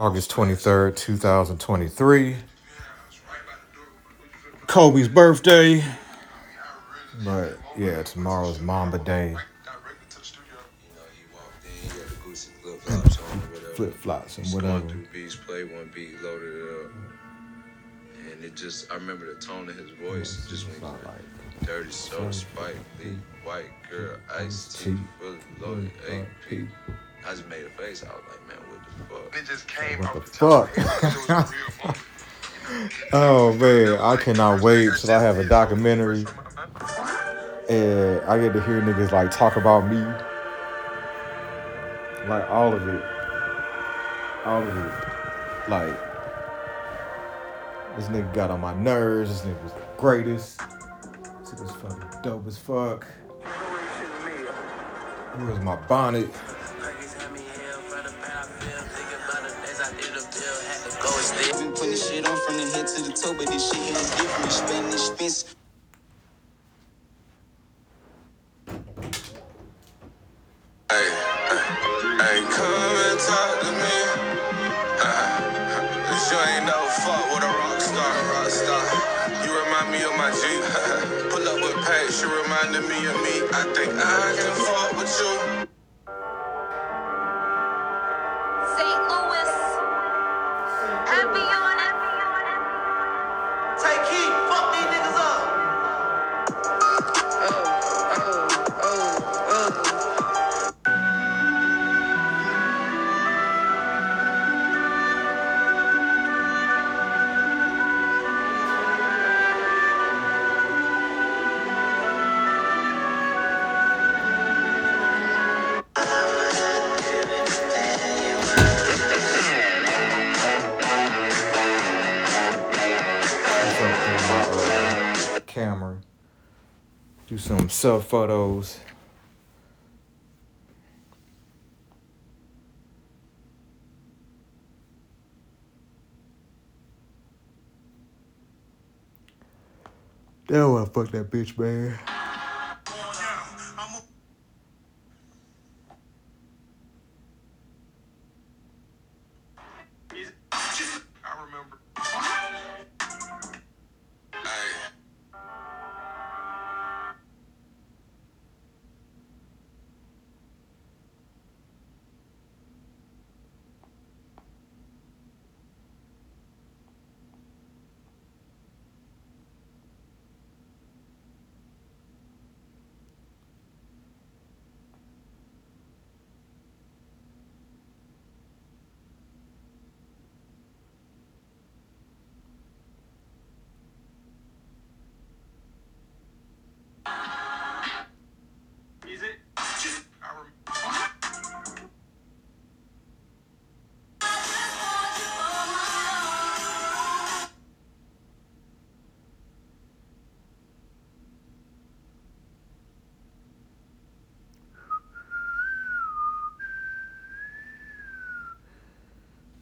August 23rd, 2023. Kobe's birthday. But yeah, tomorrow's Mamba Day. Flip flops and whatever. Two beats, play one beat, loaded it up. And it just, I remember the tone of his voice. Just It's when not like dirty soul, Spike Lee, white girl, ice tea, fully loaded AP. I just made a face. I was like, man, what the fuck? It just came What out the the top. fuck? It was a real. Oh man, I cannot wait till I have a documentary and I get to hear niggas like talk about me. Like all of it. All of it. Like this nigga got on my nerves, this nigga was the greatest. This nigga was fucking dope as fuck. Where's my bonnet? Been putting shit on from the head to the toe, but this shit here is different. Spanish fence. Hey, hey, come and talk to me. Cause you ain't no fuck with a rock star, rock star. You remind me of my G. Pull up with you reminded me of me. I think I can fuck with you. Do some self photos. Damn, I fuck that bitch, man.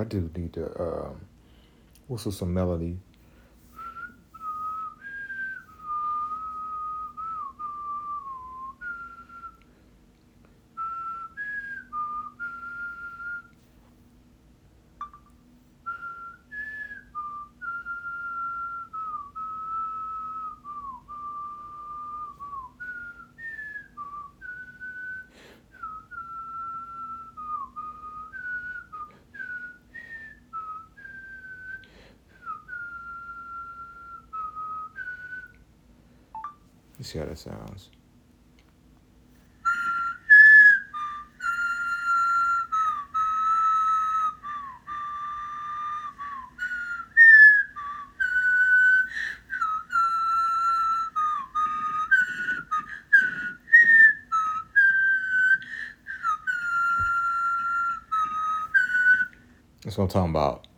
I do need to um, whistle some melody. See how that sounds. That's what I'm talking about.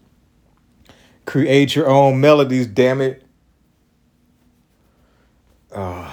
Create your own melodies, damn it. Uh,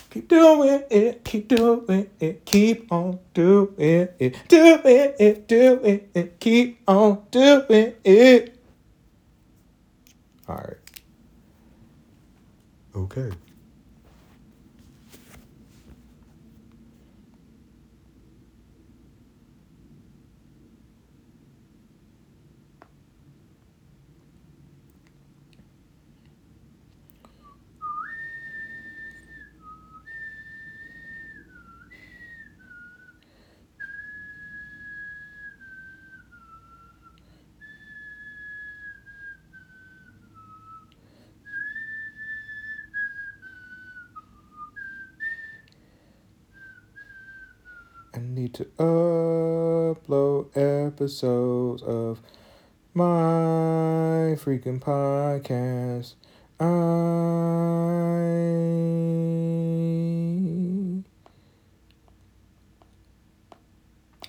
Keep doing it. Keep doing it. Keep on doing it. Doing it. Doing it. Keep on doing it. All right. Okay. To upload episodes of my freaking podcast. I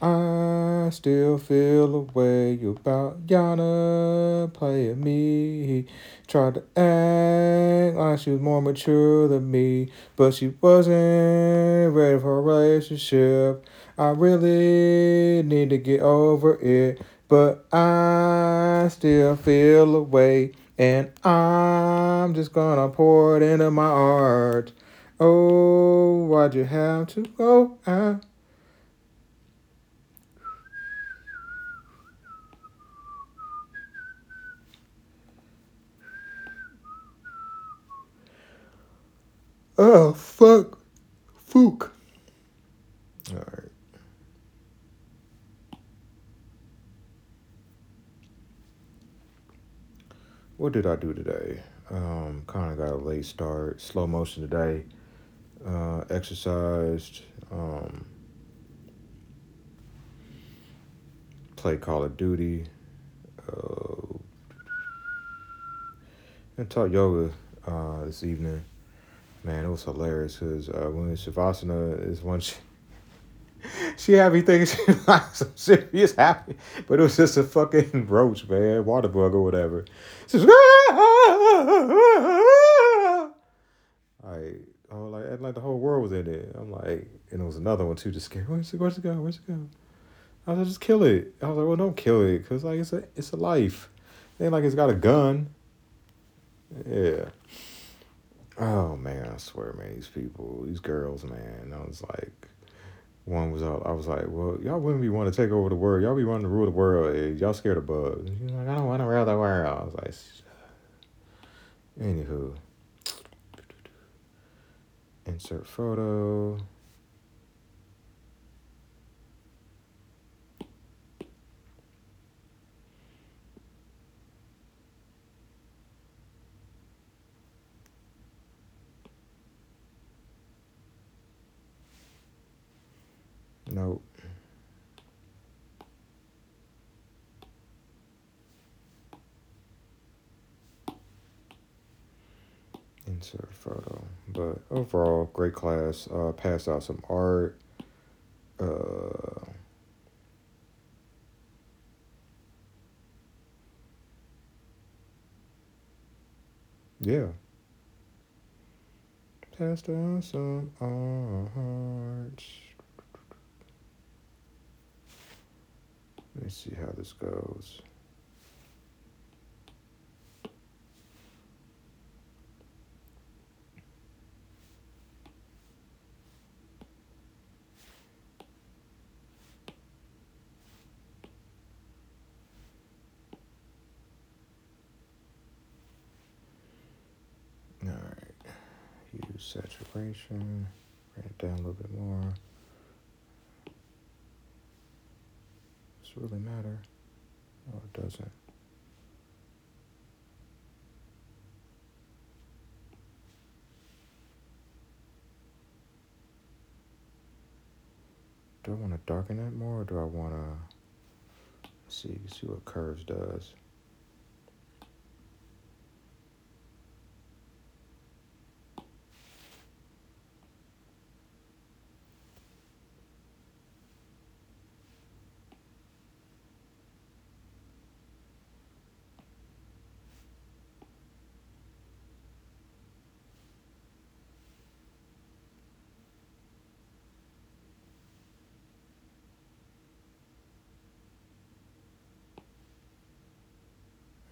I still feel a way about Yana playing me. Tried to act like she was more mature than me, but she wasn't ready for a relationship. I really need to get over it, but I still feel a way, and I'm just gonna pour it into my art. Oh, why'd you have to oh, go out? Oh, fuck. Fook. All right. What did I do today? Um, kind of got a late start, slow motion today. Uh, exercised. Um, played Call of Duty. Uh, and taught yoga uh, this evening. Man, it was hilarious because uh, when Shavasana is one she had me thinking she was like some serious happy, but it was just a fucking roach, man, water bug or whatever. She's like, I oh like and like the whole world was in it. I'm like, and it was another one too, just scared. Where's it? Where's it go? Where's it go? I was like, just kill it. I was like, well, don't kill it, cause like it's a it's a life. It ain't like it's got a gun. Yeah. Oh man, I swear, man, these people, these girls, man. I was like, one was all, I was like, well, y'all wouldn't be want to take over the world. Y'all be wanting to rule the world. eh? Y'all scared of bugs. She's like, I don't want to rule the world. I was like, "Shut up." anywho, insert photo. Nope. Insert photo. But overall, great class. Uh, passed out some art. Uh, yeah. Passed out some art. Let me see how this goes. All right. Use saturation. Bring it down a little bit more. It really matter? No, it doesn't. Do I want to darken that more or do I want to see see what curves does?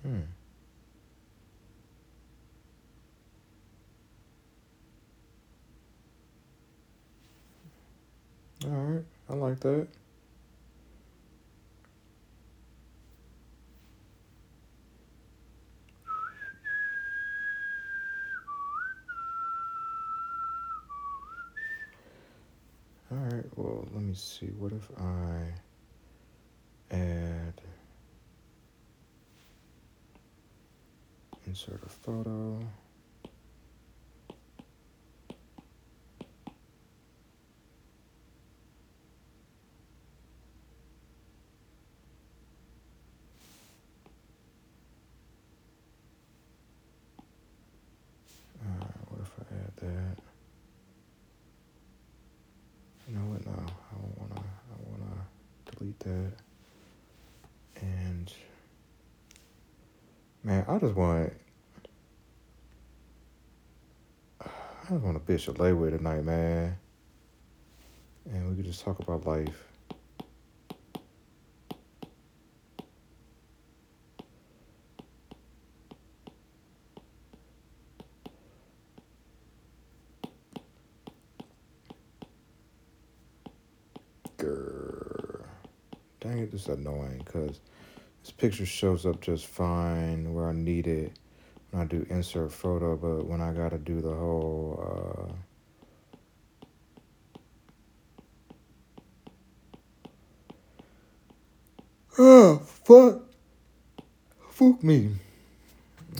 Hmm. All right. I like that. All right. Well, let me see. What if I add insert a photo? Uh, what if I add that? You know what? No, I don't wanna. I wanna delete that. And man, I just want. Just a bitch to lay with tonight, man. And we could just talk about life. Dang it, this is annoying because this picture shows up just fine where I need it when I do insert photo, but when I gotta do the whole uh Oh fuck fuck me.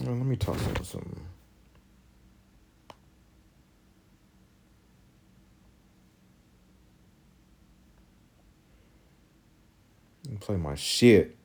Well, let me talk about some let play my shit.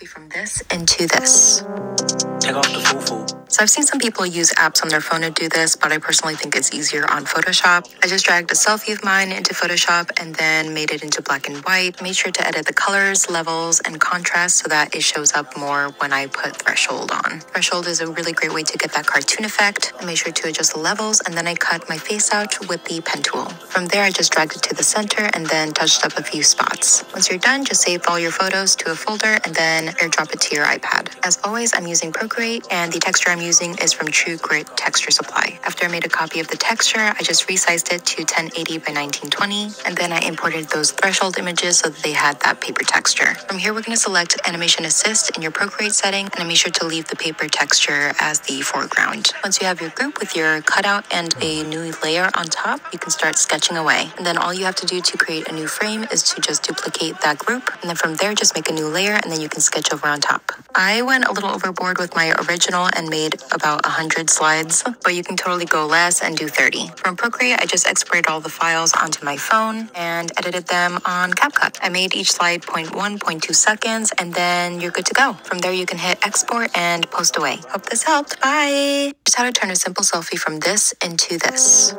coffee from this into this. Oh. Take off the. So I've seen some people use apps on their phone to do this, but I personally think it's easier on Photoshop. I just dragged a selfie of mine into Photoshop and then made it into black and white. Made sure to edit the colors, levels, and contrast so that it shows up more when I put threshold on. Threshold is a really great way to get that cartoon effect. I made sure to adjust the levels and then I cut my face out with the pen tool. From there, I just dragged it to the center and then touched up a few spots. Once you're done, just save all your photos to a folder and then airdrop it to your iPad. As always, I'm using Procreate and the texture I'm using is from True Grit Texture Supply. After I made a copy of the texture, I just resized it to 1080 by 1920 and then I imported those threshold images so that they had that paper texture. From here, we're going to select Animation Assist in your Procreate setting and I made sure to leave the paper texture as the foreground. Once you have your group with your cutout and a new layer on top, you can start sketching away. And then all you have to do to create a new frame is to just duplicate that group. And then from there, just make a new layer and then you can sketch over on top. I went a little overboard with my original and made about 100 slides, but you can totally go less and do 30. From Procreate, I just exported all the files onto my phone and edited them on CapCut. I made each slide 0.1, 0.2 seconds, and then you're good to go. From there, you can hit export and post away. Hope this helped. Bye. Here's how to turn a simple selfie from this into this.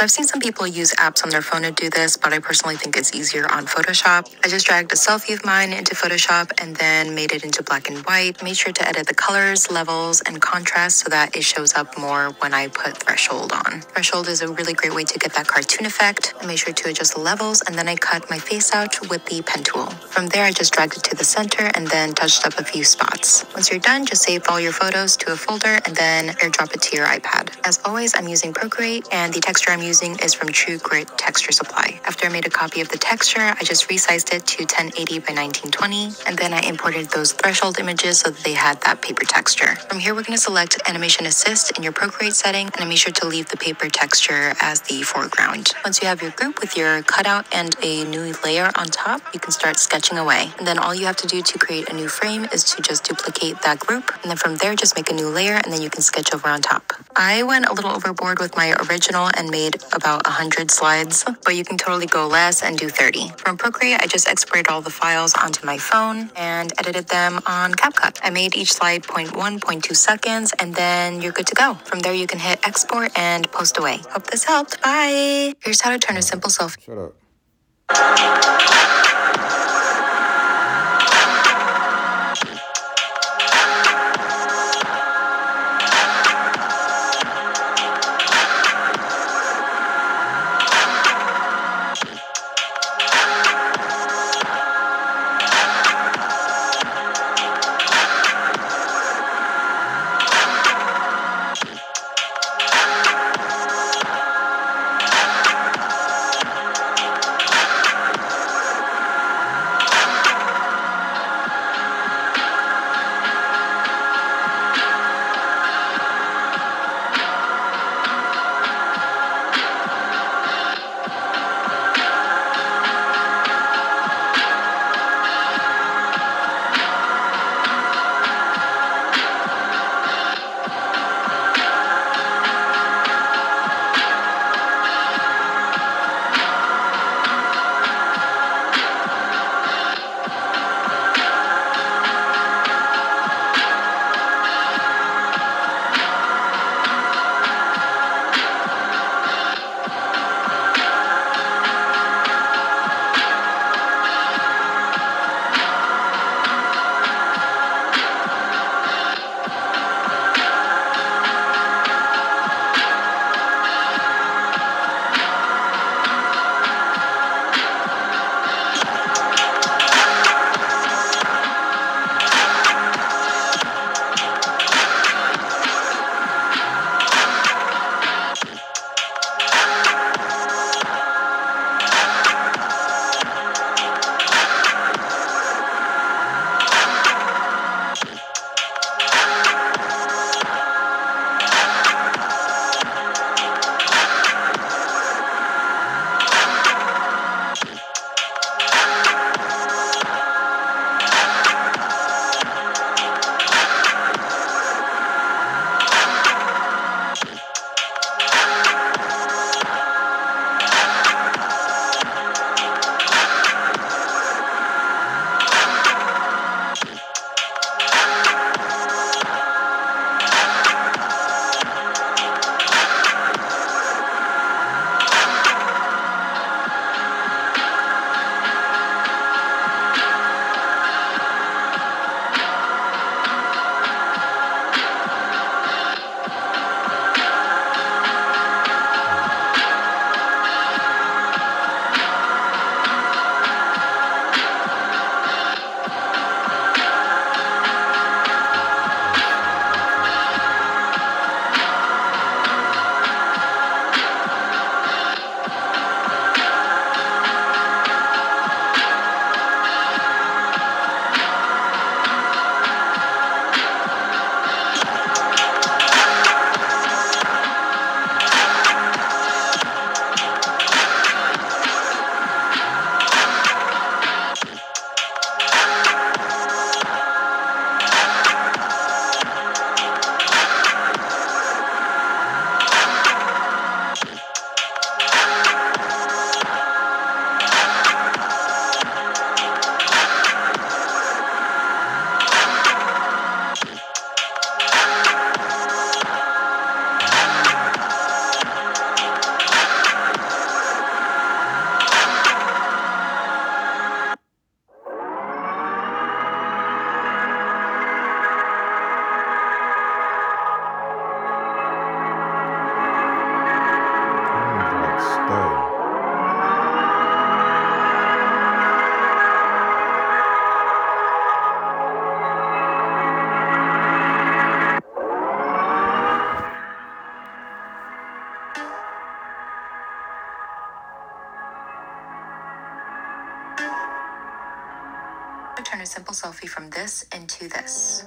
So I've seen some people use apps on their phone to do this, but I personally think it's easier on Photoshop. I just dragged a selfie of mine into Photoshop and then made it into black and white. Made sure to edit the colors, levels, and contrast so that it shows up more when I put threshold on. Threshold is a really great way to get that cartoon effect. I made sure to adjust the levels and then I cut my face out with the pen tool. From there, I just dragged it to the center and then touched up a few spots. Once you're done, just save all your photos to a folder and then airdrop it to your iPad. As always, I'm using Procreate and the texture I'm using is from True Grit Texture Supply. After I made a copy of the texture, I just resized it to 1080 by 1920 and then I imported those threshold images so that they had that paper texture. From here, we're going to select Animation Assist in your Procreate setting and make sure to leave the paper texture as the foreground. Once you have your group with your cutout and a new layer on top, you can start sketching away. And then all you have to do to create a new frame is to just duplicate that group. And then from there, just make a new layer and then you can sketch over on top. I went a little overboard with my original and made about 100 slides, but you can totally go less and do 30. From Procreate, I just exported all the files onto my phone and edited them on CapCut. I made each slide 0.1, 0.2 seconds, and then you're good to go. From there, you can hit export and post away. Hope this helped. Bye. Here's how to turn a simple selfie. Shut up. Into this.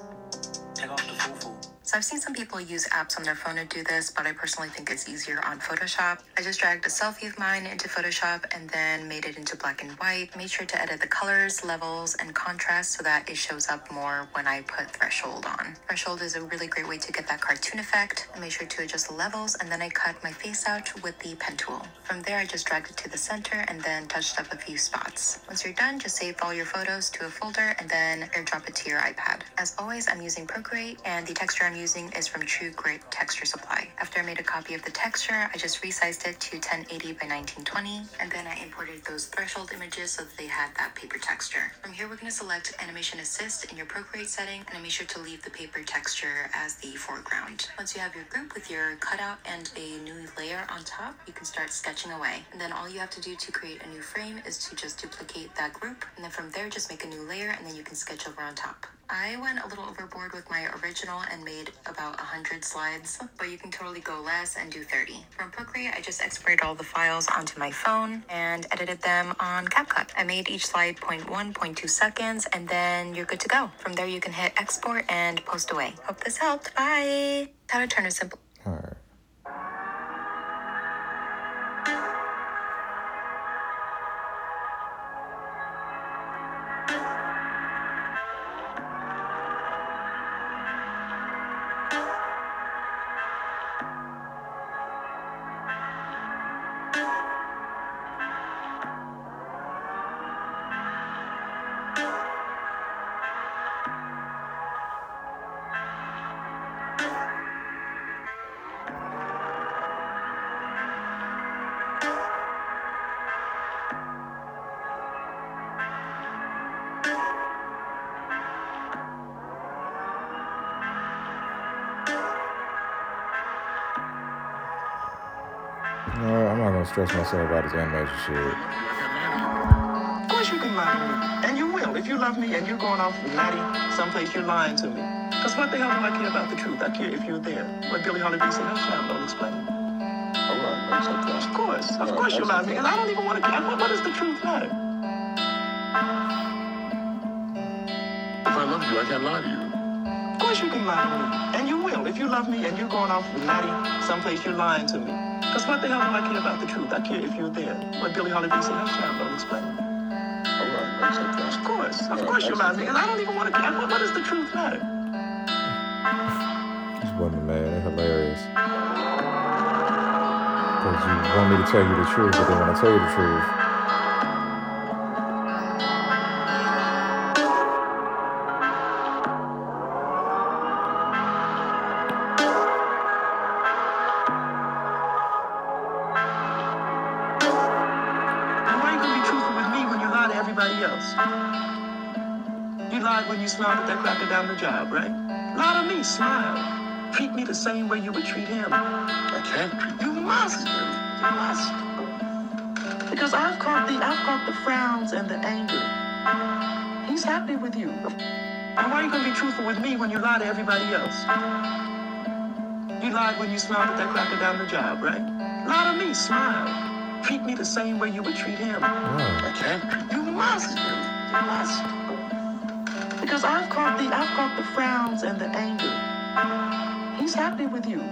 Take off the foo-foo. So I've seen some people use apps on their phone to do this, but I personally think it's easier on Photoshop. I just dragged a selfie of mine into Photoshop and then made it into black and white. Made sure to edit the colors, levels, and contrast so that it shows up more when I put threshold on. Threshold is a really great way to get that cartoon effect. I made sure to adjust the levels and then I cut my face out with the pen tool. From there, I just dragged it to the center and then touched up a few spots. Once you're done, just save all your photos to a folder and then airdrop it to your iPad. As always, I'm using Procreate and the texture I'm using is from True Grit Texture Supply. After I made a copy of the texture, I just resized it to 1080 by 1920 and then I imported those threshold images so that they had that paper texture. From here, we're going to select Animation Assist in your Procreate setting and I made sure to leave the paper texture as the foreground. Once you have your group with your cutout and a new layer on top, you can start sketching away. And then all you have to do to create a new frame is to just duplicate that group and then from there, just make a new layer and then you can sketch over on top. I went a little overboard with my original and made about 100 slides, but you can totally go less and do 30. From Procreate, I just exported all the files onto my phone and edited them on CapCut. I made each slide 0.1, 0.2 seconds, and then you're good to go. From there, you can hit export and post away. Hope this helped. Bye. How to turn a simple All right. Stress myself about this animation shit. Of course you can lie to me. And you will. If you love me and you're going off with natty someplace, you're lying to me. Because what the hell do I care about the truth? I care if you're there. What Billie Holiday said, "Hush now, don't explain. All right, that's okay. Of course. Of Yeah, course you lie to me. And I don't even want to care. What, what does the truth matter? If I love you, I can't lie to you. Of course you can lie to me. And you will. If you love me and you're going off with natty someplace, you're lying to me. Because what the hell do I care about the truth? I care if you're there. What Billie Holiday oh, said, "Hush now, don't explain. All right, that's okay. Of course. Of Yeah, course you that's lie to me. And I don't even want to care. What, what does the truth matter? These women, man, they're hilarious. Because you want me to tell you the truth, but then when I tell you the truth, job, right? Lie to me, smile. Treat me the same way you would treat him. I can't treat You must. You must. Because I've caught the I've caught the frowns and the anger. He's happy with you. And why are you gonna be truthful with me when you lie to everybody else? You lied when you smiled at that cracker down the job, right? Lie to me, smile. Treat me the same way you would treat him. I can't You must. You must. Because I've caught the I've caught the frowns and the anger. He's happy with you.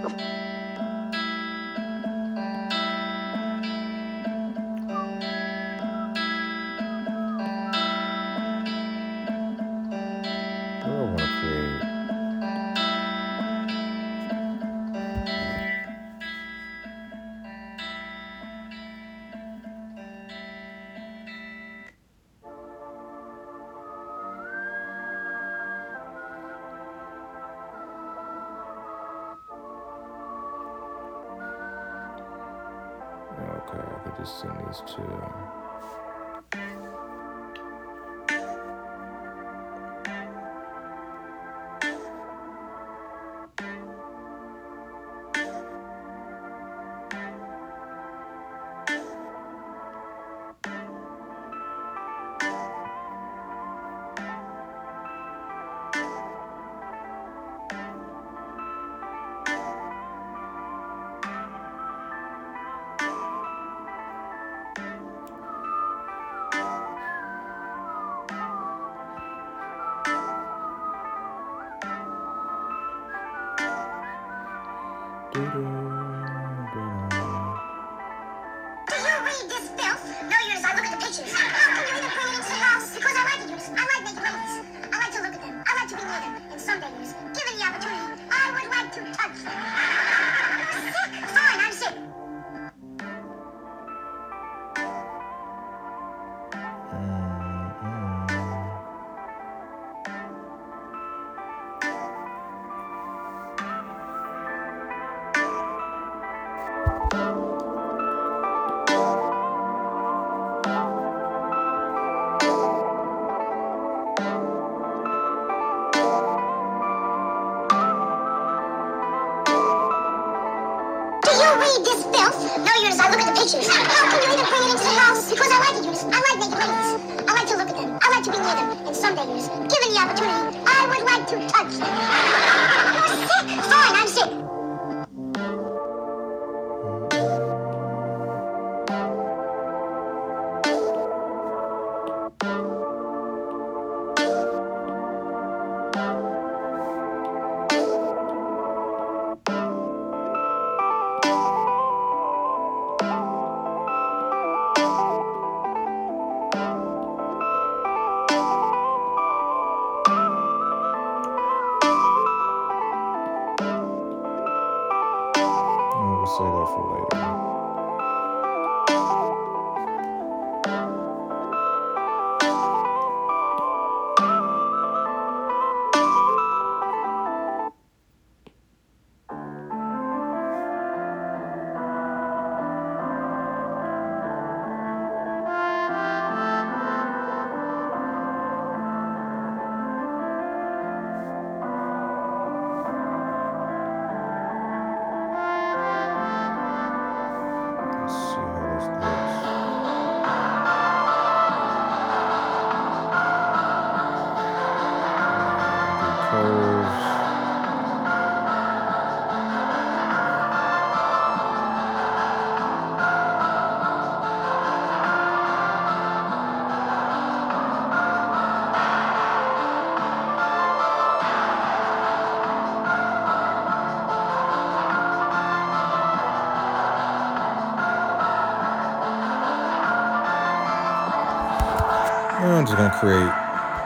Can you create